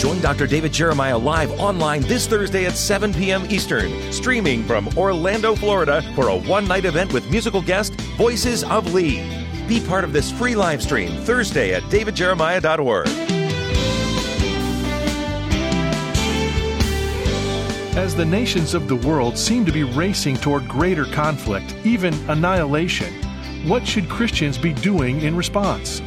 Join Dr. David Jeremiah live online this Thursday at 7 p.m. Eastern, streaming from Orlando, Florida, for a one night event with musical guest Voices of Lee. Be part of this free live stream Thursday at davidjeremiah.org. As the nations of the world seem to be racing toward greater conflict, even annihilation, what should Christians be doing in response?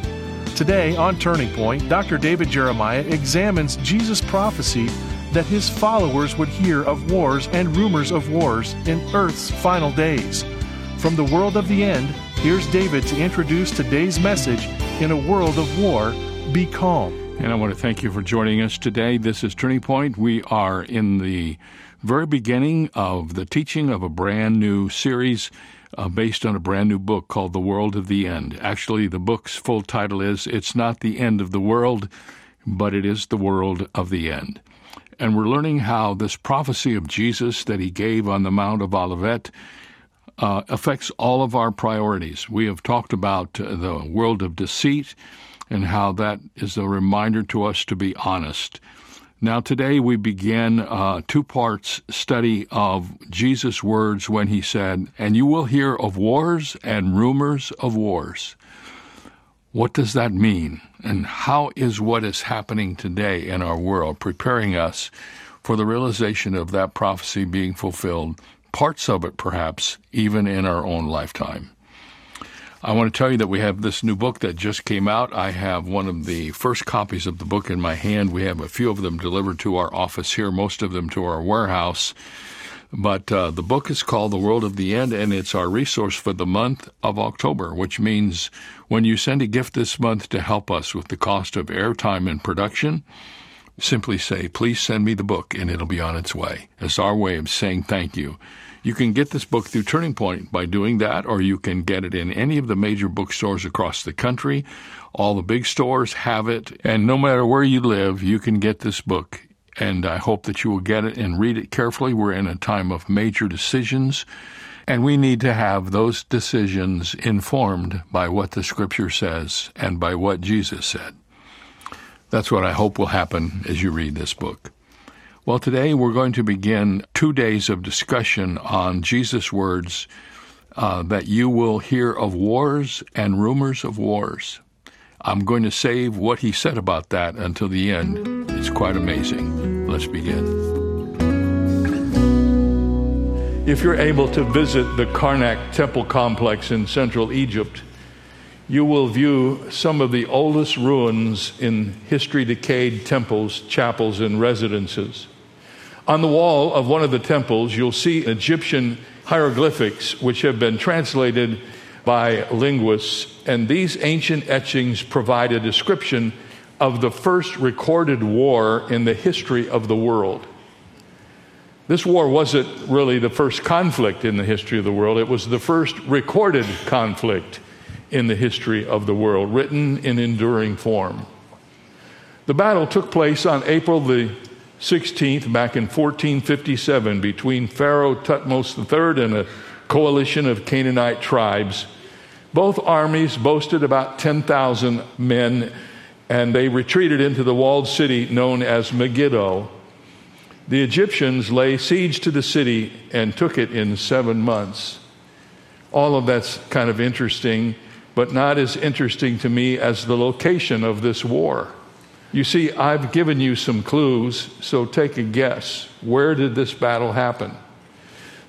Today on Turning Point, Dr. David Jeremiah examines Jesus' prophecy that his followers would hear of wars and rumors of wars in Earth's final days. From the world of the end, here's David to introduce today's message In a World of War, Be Calm. And I want to thank you for joining us today. This is Turning Point. We are in the very beginning of the teaching of a brand new series uh, based on a brand new book called The World of the End. Actually, the book's full title is It's Not the End of the World, but It is the World of the End. And we're learning how this prophecy of Jesus that he gave on the Mount of Olivet uh, affects all of our priorities. We have talked about uh, the world of deceit and how that is a reminder to us to be honest. Now, today we begin a two parts study of Jesus' words when he said, And you will hear of wars and rumors of wars. What does that mean? And how is what is happening today in our world preparing us for the realization of that prophecy being fulfilled, parts of it perhaps even in our own lifetime? I want to tell you that we have this new book that just came out. I have one of the first copies of the book in my hand. We have a few of them delivered to our office here, most of them to our warehouse. But uh, the book is called The World of the End, and it's our resource for the month of October, which means when you send a gift this month to help us with the cost of airtime and production, simply say, please send me the book, and it'll be on its way. It's our way of saying thank you. You can get this book through Turning Point by doing that, or you can get it in any of the major bookstores across the country. All the big stores have it, and no matter where you live, you can get this book. And I hope that you will get it and read it carefully. We're in a time of major decisions, and we need to have those decisions informed by what the Scripture says and by what Jesus said. That's what I hope will happen as you read this book. Well, today we're going to begin two days of discussion on Jesus' words uh, that you will hear of wars and rumors of wars. I'm going to save what he said about that until the end. It's quite amazing. Let's begin. If you're able to visit the Karnak temple complex in central Egypt, you will view some of the oldest ruins in history decayed temples, chapels, and residences. On the wall of one of the temples, you'll see Egyptian hieroglyphics, which have been translated by linguists, and these ancient etchings provide a description of the first recorded war in the history of the world. This war wasn't really the first conflict in the history of the world, it was the first recorded conflict in the history of the world, written in enduring form. The battle took place on April the 16th, back in 1457, between Pharaoh Thutmose III and a coalition of Canaanite tribes. Both armies boasted about 10,000 men, and they retreated into the walled city known as Megiddo. The Egyptians lay siege to the city and took it in seven months. All of that's kind of interesting, but not as interesting to me as the location of this war. You see, I've given you some clues, so take a guess. Where did this battle happen?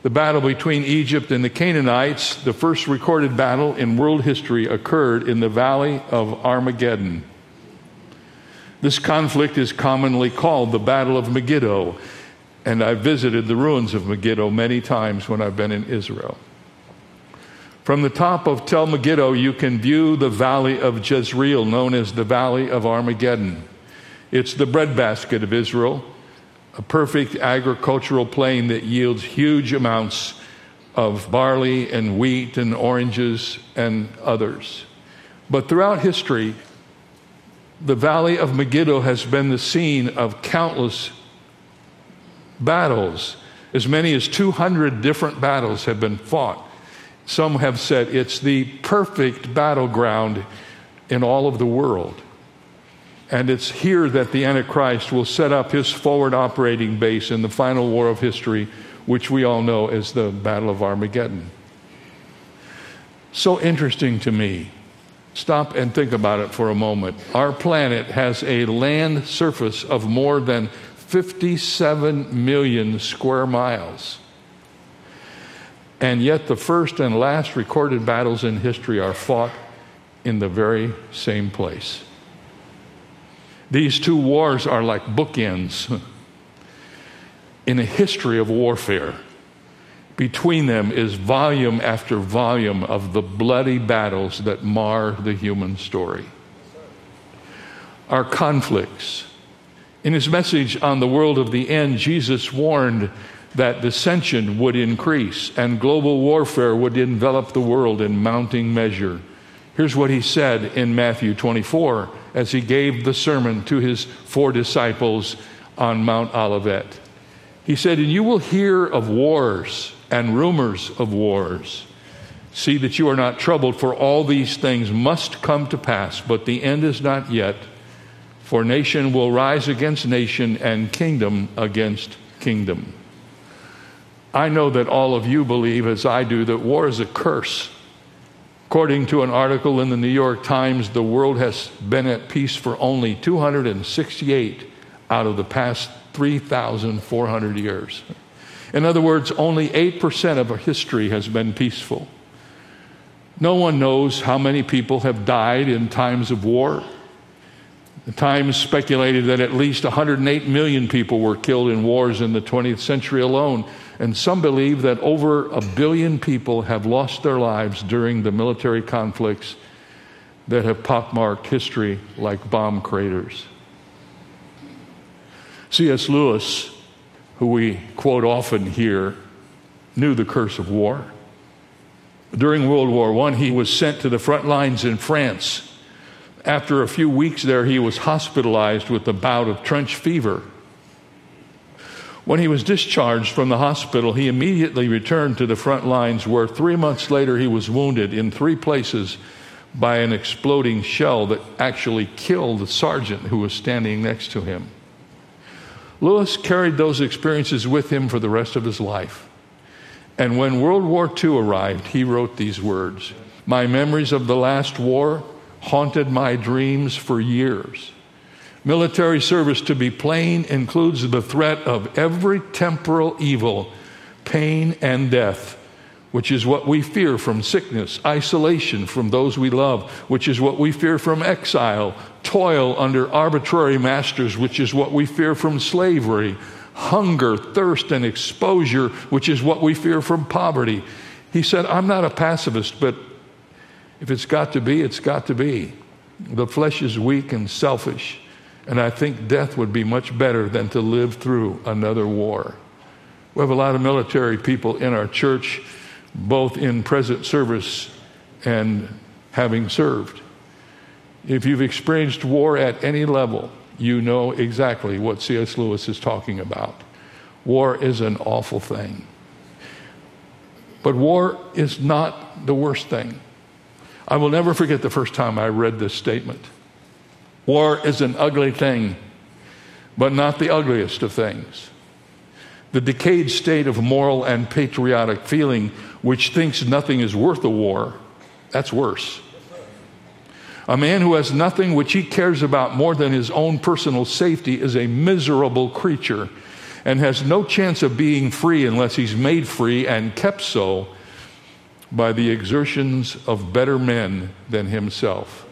The battle between Egypt and the Canaanites, the first recorded battle in world history, occurred in the valley of Armageddon. This conflict is commonly called the Battle of Megiddo, and I've visited the ruins of Megiddo many times when I've been in Israel. From the top of Tel Megiddo, you can view the valley of Jezreel, known as the Valley of Armageddon. It's the breadbasket of Israel, a perfect agricultural plain that yields huge amounts of barley and wheat and oranges and others. But throughout history, the valley of Megiddo has been the scene of countless battles. As many as 200 different battles have been fought. Some have said it's the perfect battleground in all of the world. And it's here that the Antichrist will set up his forward operating base in the final war of history, which we all know as the Battle of Armageddon. So interesting to me. Stop and think about it for a moment. Our planet has a land surface of more than 57 million square miles. And yet, the first and last recorded battles in history are fought in the very same place. These two wars are like bookends in a history of warfare. Between them is volume after volume of the bloody battles that mar the human story. Our conflicts. In his message on the world of the end, Jesus warned that dissension would increase and global warfare would envelop the world in mounting measure. Here's what he said in Matthew 24 as he gave the sermon to his four disciples on Mount Olivet. He said, And you will hear of wars and rumors of wars. See that you are not troubled, for all these things must come to pass, but the end is not yet. For nation will rise against nation, and kingdom against kingdom. I know that all of you believe, as I do, that war is a curse. According to an article in the New York Times, the world has been at peace for only 268 out of the past 3,400 years. In other words, only 8% of our history has been peaceful. No one knows how many people have died in times of war. The Times speculated that at least 108 million people were killed in wars in the 20th century alone, and some believe that over a billion people have lost their lives during the military conflicts that have pockmarked history like bomb craters. C.S. Lewis who we quote often here, knew the curse of war. During World War I, he was sent to the front lines in France. After a few weeks there, he was hospitalized with a bout of trench fever. When he was discharged from the hospital, he immediately returned to the front lines, where three months later he was wounded in three places by an exploding shell that actually killed the sergeant who was standing next to him. Lewis carried those experiences with him for the rest of his life. And when World War II arrived, he wrote these words My memories of the last war haunted my dreams for years. Military service, to be plain, includes the threat of every temporal evil, pain, and death which is what we fear from sickness, isolation from those we love, which is what we fear from exile, toil under arbitrary masters, which is what we fear from slavery, hunger, thirst, and exposure, which is what we fear from poverty. He said, I'm not a pacifist, but if it's got to be, it's got to be. The flesh is weak and selfish, and I think death would be much better than to live through another war. We have a lot of military people in our church both in present service and having served. If you've experienced war at any level, you know exactly what C.S. Lewis is talking about. War is an awful thing. But war is not the worst thing. I will never forget the first time I read this statement. War is an ugly thing, but not the ugliest of things. The decayed state of moral and patriotic feeling which thinks nothing is worth a war, that's worse. A man who has nothing which he cares about more than his own personal safety is a miserable creature and has no chance of being free unless he's made free and kept so by the exertions of better men than himself.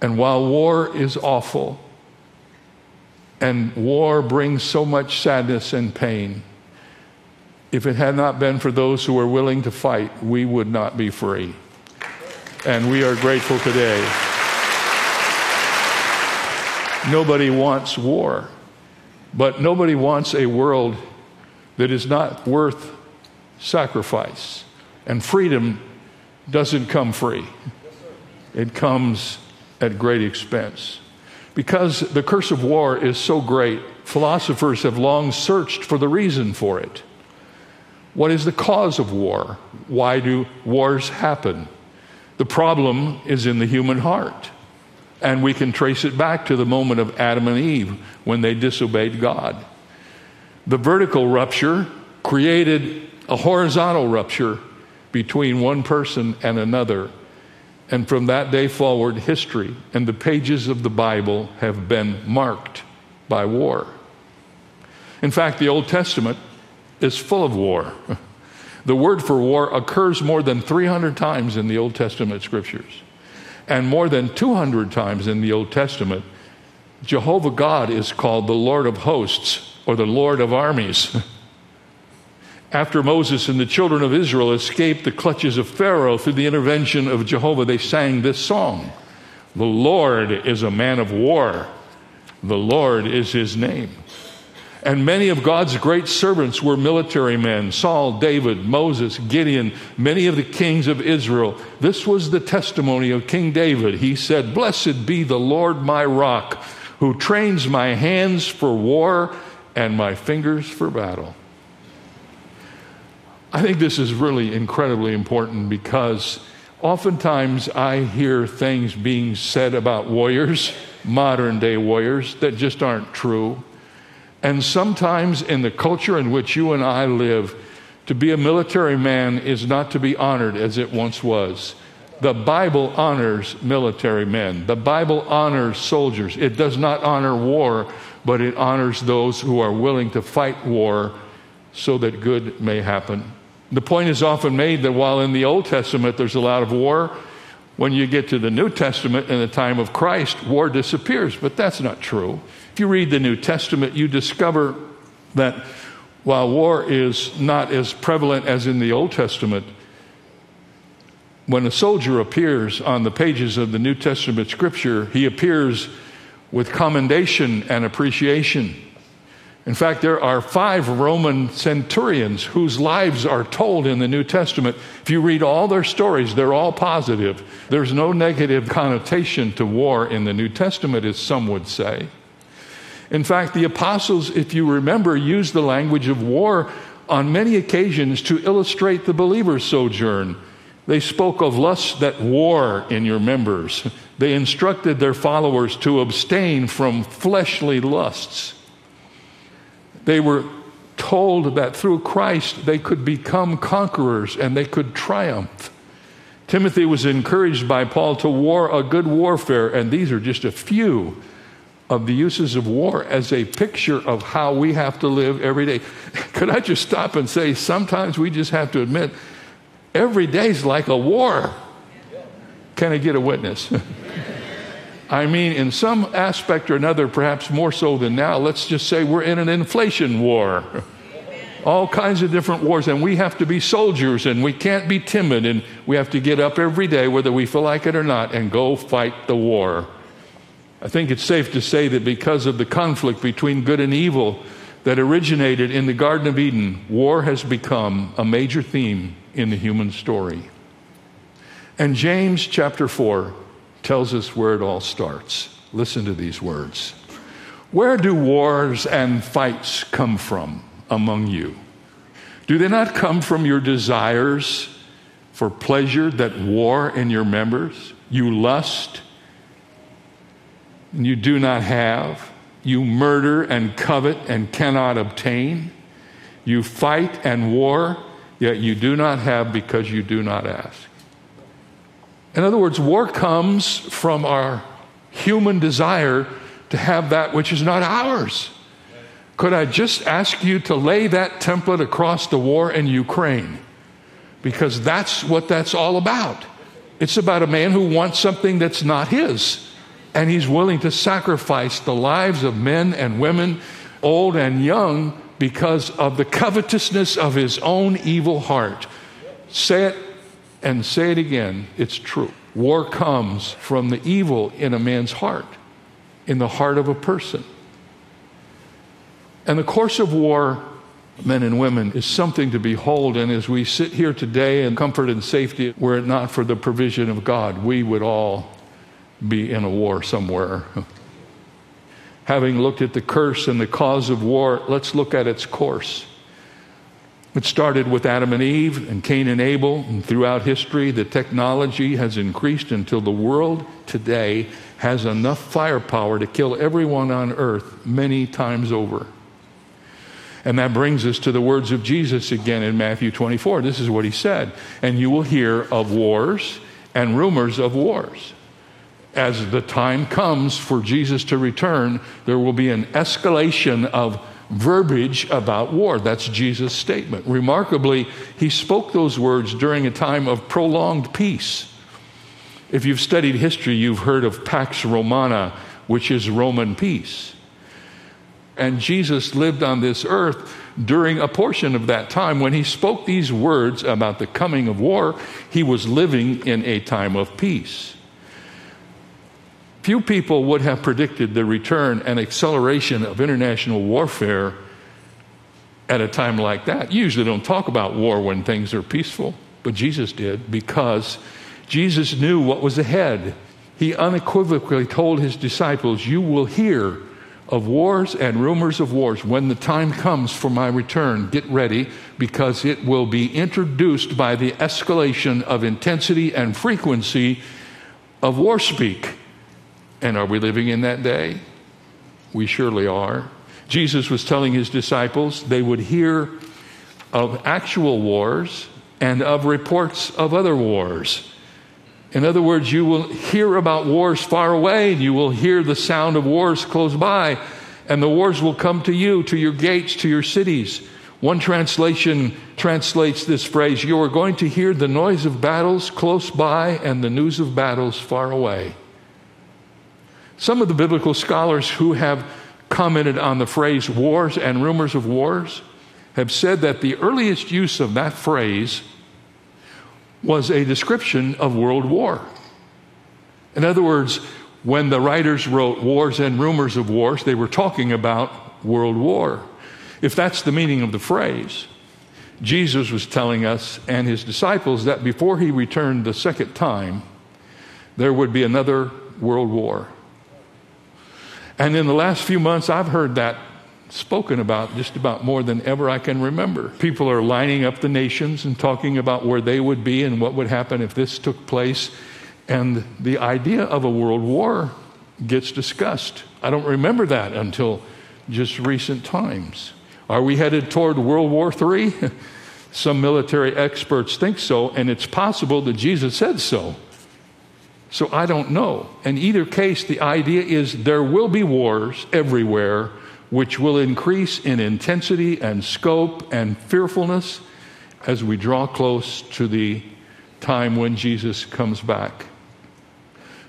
And while war is awful, and war brings so much sadness and pain, if it had not been for those who were willing to fight, we would not be free. And we are grateful today. Nobody wants war, but nobody wants a world that is not worth sacrifice. And freedom doesn't come free, it comes at great expense. Because the curse of war is so great, philosophers have long searched for the reason for it. What is the cause of war? Why do wars happen? The problem is in the human heart. And we can trace it back to the moment of Adam and Eve when they disobeyed God. The vertical rupture created a horizontal rupture between one person and another. And from that day forward, history and the pages of the Bible have been marked by war. In fact, the Old Testament is full of war. The word for war occurs more than 300 times in the Old Testament scriptures. And more than 200 times in the Old Testament, Jehovah God is called the Lord of hosts or the Lord of armies. After Moses and the children of Israel escaped the clutches of Pharaoh through the intervention of Jehovah, they sang this song The Lord is a man of war, the Lord is his name. And many of God's great servants were military men Saul, David, Moses, Gideon, many of the kings of Israel. This was the testimony of King David. He said, Blessed be the Lord my rock, who trains my hands for war and my fingers for battle. I think this is really incredibly important because oftentimes I hear things being said about warriors, modern day warriors, that just aren't true. And sometimes in the culture in which you and I live, to be a military man is not to be honored as it once was. The Bible honors military men. The Bible honors soldiers. It does not honor war, but it honors those who are willing to fight war so that good may happen. The point is often made that while in the Old Testament there's a lot of war, when you get to the New Testament in the time of Christ, war disappears. But that's not true. If you read the New Testament, you discover that while war is not as prevalent as in the Old Testament, when a soldier appears on the pages of the New Testament scripture, he appears with commendation and appreciation. In fact, there are five Roman centurions whose lives are told in the New Testament. If you read all their stories, they're all positive. There's no negative connotation to war in the New Testament, as some would say. In fact, the apostles, if you remember, used the language of war on many occasions to illustrate the believer's sojourn. They spoke of lusts that war in your members. They instructed their followers to abstain from fleshly lusts. They were told that through Christ they could become conquerors and they could triumph. Timothy was encouraged by Paul to war a good warfare, and these are just a few of the uses of war as a picture of how we have to live every day. Could I just stop and say, sometimes we just have to admit every day is like a war. Can I get a witness? I mean, in some aspect or another, perhaps more so than now, let's just say we're in an inflation war. All kinds of different wars, and we have to be soldiers, and we can't be timid, and we have to get up every day, whether we feel like it or not, and go fight the war. I think it's safe to say that because of the conflict between good and evil that originated in the Garden of Eden, war has become a major theme in the human story. And James chapter 4 tells us where it all starts. Listen to these words Where do wars and fights come from among you? Do they not come from your desires for pleasure that war in your members? You lust and you do not have. You murder and covet and cannot obtain. You fight and war, yet you do not have because you do not ask. In other words, war comes from our human desire to have that which is not ours. Could I just ask you to lay that template across the war in Ukraine? Because that's what that's all about. It's about a man who wants something that's not his and he's willing to sacrifice the lives of men and women, old and young, because of the covetousness of his own evil heart. Say it and say it again. It's true. War comes from the evil in a man's heart, in the heart of a person. And the course of war, men and women, is something to behold. And as we sit here today in comfort and safety, were it not for the provision of God, we would all be in a war somewhere. Having looked at the curse and the cause of war, let's look at its course. It started with Adam and Eve and Cain and Abel, and throughout history, the technology has increased until the world today has enough firepower to kill everyone on earth many times over. And that brings us to the words of Jesus again in Matthew 24. This is what he said And you will hear of wars and rumors of wars. As the time comes for Jesus to return, there will be an escalation of verbiage about war. That's Jesus' statement. Remarkably, he spoke those words during a time of prolonged peace. If you've studied history, you've heard of Pax Romana, which is Roman peace. And Jesus lived on this earth during a portion of that time. When he spoke these words about the coming of war, he was living in a time of peace. Few people would have predicted the return and acceleration of international warfare at a time like that. You usually don't talk about war when things are peaceful, but Jesus did because Jesus knew what was ahead. He unequivocally told his disciples, You will hear of wars and rumors of wars. When the time comes for my return, get ready because it will be introduced by the escalation of intensity and frequency of war speak. And are we living in that day? We surely are. Jesus was telling his disciples they would hear of actual wars and of reports of other wars. In other words, you will hear about wars far away, and you will hear the sound of wars close by, and the wars will come to you, to your gates, to your cities. One translation translates this phrase You are going to hear the noise of battles close by and the news of battles far away. Some of the biblical scholars who have commented on the phrase wars and rumors of wars have said that the earliest use of that phrase was a description of world war. In other words, when the writers wrote wars and rumors of wars, they were talking about world war. If that's the meaning of the phrase, Jesus was telling us and his disciples that before he returned the second time, there would be another world war. And in the last few months, I've heard that spoken about just about more than ever I can remember. People are lining up the nations and talking about where they would be and what would happen if this took place. And the idea of a world war gets discussed. I don't remember that until just recent times. Are we headed toward World War III? Some military experts think so, and it's possible that Jesus said so. So I don't know. In either case, the idea is there will be wars everywhere, which will increase in intensity and scope and fearfulness as we draw close to the time when Jesus comes back.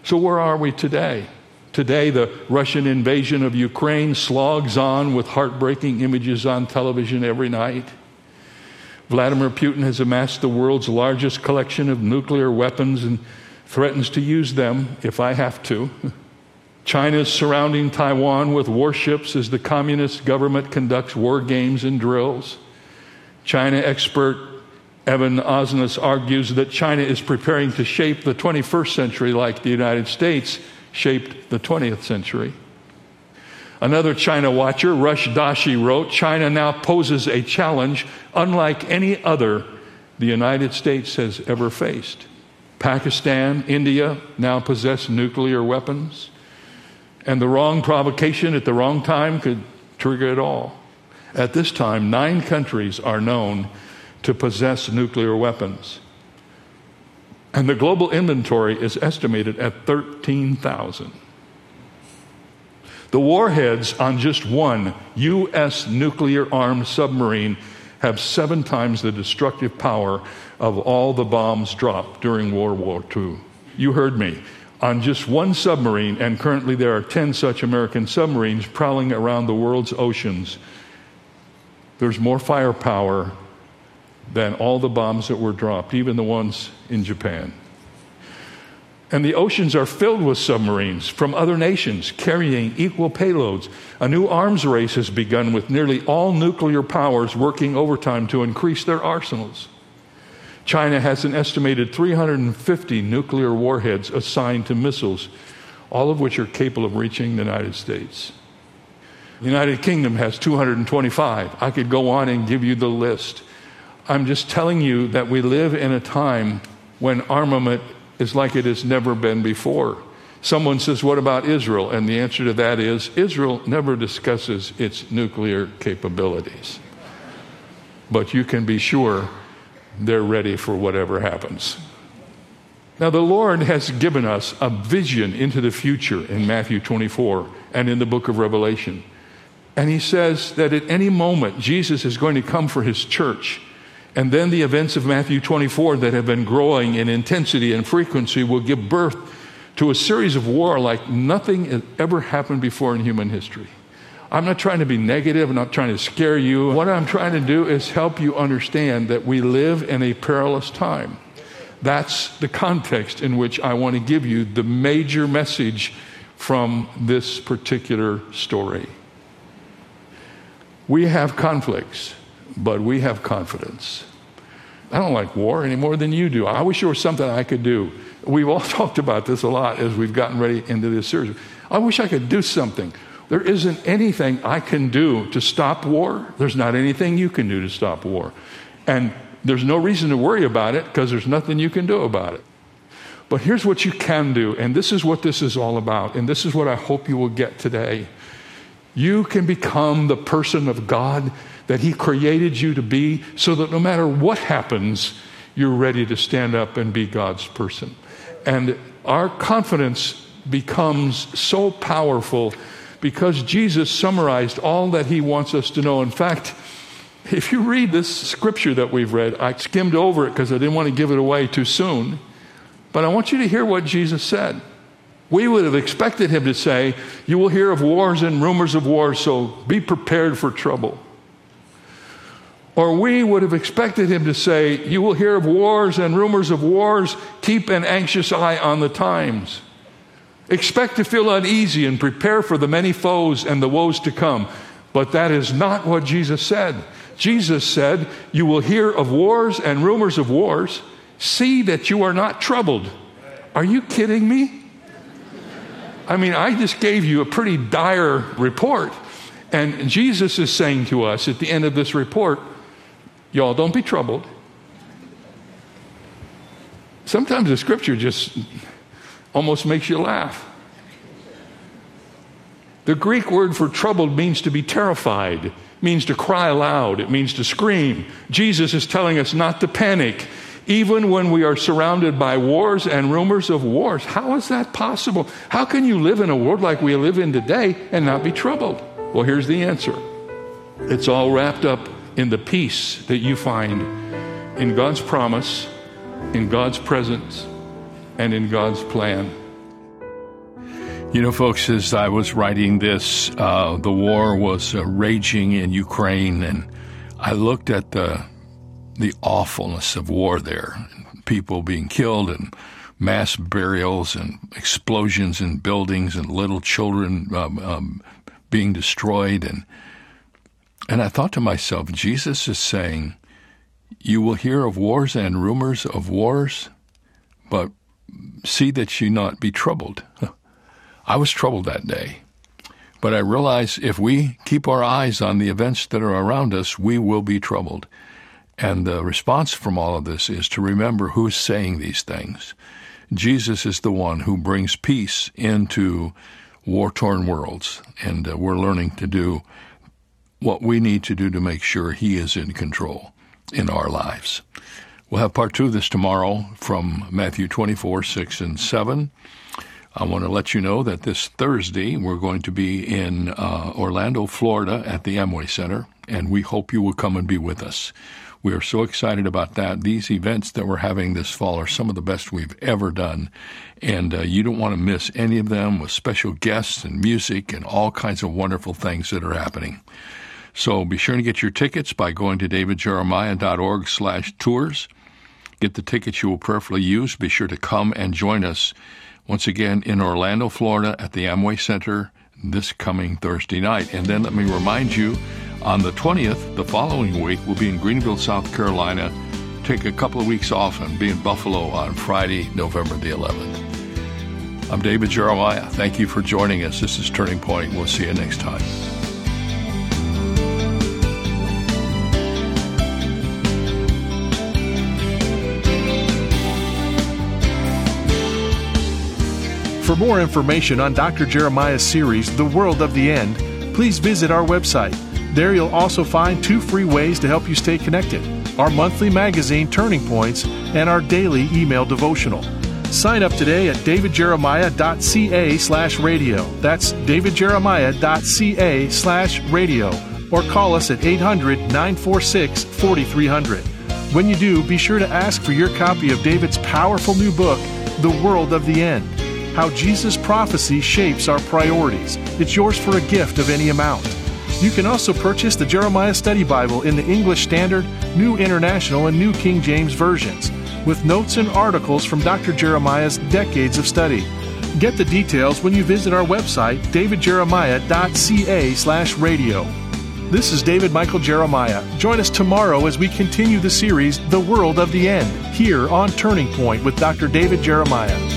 So, where are we today? Today, the Russian invasion of Ukraine slogs on with heartbreaking images on television every night. Vladimir Putin has amassed the world's largest collection of nuclear weapons and threatens to use them if I have to. China is surrounding Taiwan with warships as the communist government conducts war games and drills. China expert Evan Osnos argues that China is preparing to shape the 21st century like the United States shaped the 20th century. Another China watcher, Rush Doshi, wrote China now poses a challenge unlike any other the United States has ever faced. Pakistan, India now possess nuclear weapons. And the wrong provocation at the wrong time could trigger it all. At this time, nine countries are known to possess nuclear weapons. And the global inventory is estimated at 13,000. The warheads on just one U.S. nuclear armed submarine have seven times the destructive power of all the bombs dropped during World War II. You heard me. On just one submarine, and currently there are 10 such American submarines prowling around the world's oceans, there's more firepower than all the bombs that were dropped, even the ones in Japan. And the oceans are filled with submarines from other nations carrying equal payloads. A new arms race has begun with nearly all nuclear powers working overtime to increase their arsenals. China has an estimated 350 nuclear warheads assigned to missiles, all of which are capable of reaching the United States. The United Kingdom has 225. I could go on and give you the list. I'm just telling you that we live in a time when armament is like it has never been before. Someone says, What about Israel? And the answer to that is Israel never discusses its nuclear capabilities. But you can be sure they're ready for whatever happens. Now, the Lord has given us a vision into the future in Matthew 24 and in the book of Revelation. And he says that at any moment, Jesus is going to come for his church. And then the events of Matthew 24 that have been growing in intensity and frequency will give birth to a series of war like nothing has ever happened before in human history. I'm not trying to be negative, I'm not trying to scare you. What I'm trying to do is help you understand that we live in a perilous time. That's the context in which I want to give you the major message from this particular story. We have conflicts, but we have confidence. I don't like war any more than you do. I wish there was something I could do. We've all talked about this a lot as we've gotten ready into this series. I wish I could do something. There isn't anything I can do to stop war. There's not anything you can do to stop war. And there's no reason to worry about it because there's nothing you can do about it. But here's what you can do, and this is what this is all about, and this is what I hope you will get today. You can become the person of God that He created you to be so that no matter what happens, you're ready to stand up and be God's person. And our confidence becomes so powerful because Jesus summarized all that He wants us to know. In fact, if you read this scripture that we've read, I skimmed over it because I didn't want to give it away too soon. But I want you to hear what Jesus said. We would have expected him to say, You will hear of wars and rumors of wars, so be prepared for trouble. Or we would have expected him to say, You will hear of wars and rumors of wars, keep an anxious eye on the times. Expect to feel uneasy and prepare for the many foes and the woes to come. But that is not what Jesus said. Jesus said, You will hear of wars and rumors of wars. See that you are not troubled. Are you kidding me? I mean, I just gave you a pretty dire report. And Jesus is saying to us at the end of this report, Y'all don't be troubled. Sometimes the scripture just almost makes you laugh. The Greek word for troubled means to be terrified means to cry aloud, it means to scream. Jesus is telling us not to panic, even when we are surrounded by wars and rumors of wars. How is that possible? How can you live in a world like we live in today and not be troubled? Well, here's the answer it's all wrapped up in the peace that you find in God's promise, in God's presence, and in God's plan. You know, folks, as I was writing this, uh, the war was uh, raging in Ukraine, and I looked at the the awfulness of war there, people being killed, and mass burials, and explosions in buildings, and little children um, um, being destroyed, and and I thought to myself, Jesus is saying, "You will hear of wars and rumors of wars, but see that you not be troubled." I was troubled that day. But I realize if we keep our eyes on the events that are around us, we will be troubled. And the response from all of this is to remember who's saying these things. Jesus is the one who brings peace into war torn worlds, and uh, we're learning to do what we need to do to make sure He is in control in our lives. We'll have part two of this tomorrow from Matthew 24, 6 and 7. I want to let you know that this Thursday we're going to be in uh, Orlando, Florida at the Amway Center, and we hope you will come and be with us. We are so excited about that. These events that we're having this fall are some of the best we've ever done, and uh, you don't want to miss any of them with special guests and music and all kinds of wonderful things that are happening. So be sure to get your tickets by going to davidjeremiah.org slash tours. Get the tickets you will prayerfully use. Be sure to come and join us once again in Orlando, Florida at the Amway Center this coming Thursday night. And then let me remind you on the 20th, the following week, we'll be in Greenville, South Carolina. Take a couple of weeks off and be in Buffalo on Friday, November the 11th. I'm David Jeremiah. Thank you for joining us. This is Turning Point. We'll see you next time. For more information on Dr. Jeremiah's series, The World of the End, please visit our website. There you'll also find two free ways to help you stay connected our monthly magazine, Turning Points, and our daily email devotional. Sign up today at davidjeremiah.ca slash radio. That's davidjeremiah.ca slash radio. Or call us at 800 946 4300. When you do, be sure to ask for your copy of David's powerful new book, The World of the End How Jesus' Prophecy Shapes Our Priorities. It's yours for a gift of any amount. You can also purchase the Jeremiah Study Bible in the English Standard, New International, and New King James versions, with notes and articles from Dr. Jeremiah's decades of study. Get the details when you visit our website, davidjeremiah.ca/radio. This is David Michael Jeremiah. Join us tomorrow as we continue the series, The World of the End, here on Turning Point with Dr. David Jeremiah.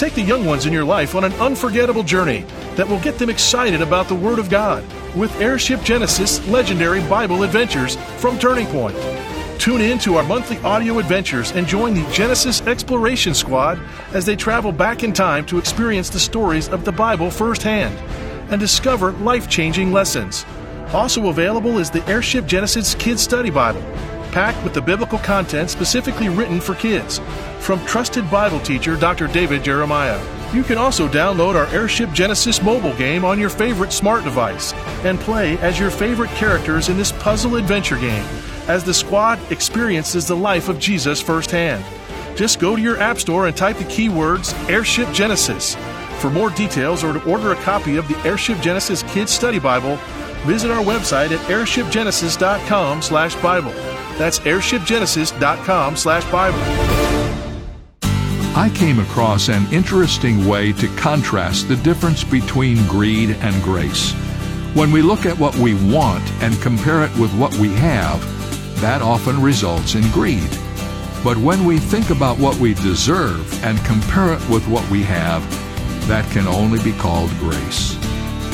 Take the young ones in your life on an unforgettable journey that will get them excited about the Word of God with Airship Genesis Legendary Bible Adventures from Turning Point. Tune in to our monthly audio adventures and join the Genesis Exploration Squad as they travel back in time to experience the stories of the Bible firsthand and discover life changing lessons. Also available is the Airship Genesis Kids Study Bible packed with the biblical content specifically written for kids from trusted Bible teacher Dr. David Jeremiah. You can also download our Airship Genesis mobile game on your favorite smart device and play as your favorite characters in this puzzle adventure game as the squad experiences the life of Jesus firsthand. Just go to your App Store and type the keywords Airship Genesis. For more details or to order a copy of the Airship Genesis Kids Study Bible, visit our website at airshipgenesis.com/bible. That's airshipgenesis.com slash Bible. I came across an interesting way to contrast the difference between greed and grace. When we look at what we want and compare it with what we have, that often results in greed. But when we think about what we deserve and compare it with what we have, that can only be called grace.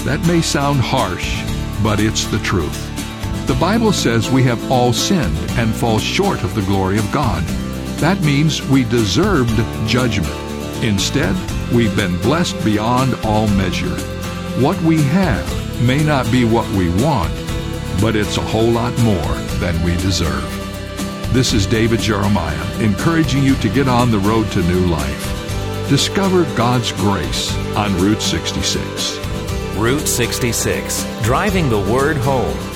That may sound harsh, but it's the truth. The Bible says we have all sinned and fall short of the glory of God. That means we deserved judgment. Instead, we've been blessed beyond all measure. What we have may not be what we want, but it's a whole lot more than we deserve. This is David Jeremiah encouraging you to get on the road to new life. Discover God's grace on Route 66. Route 66, driving the word home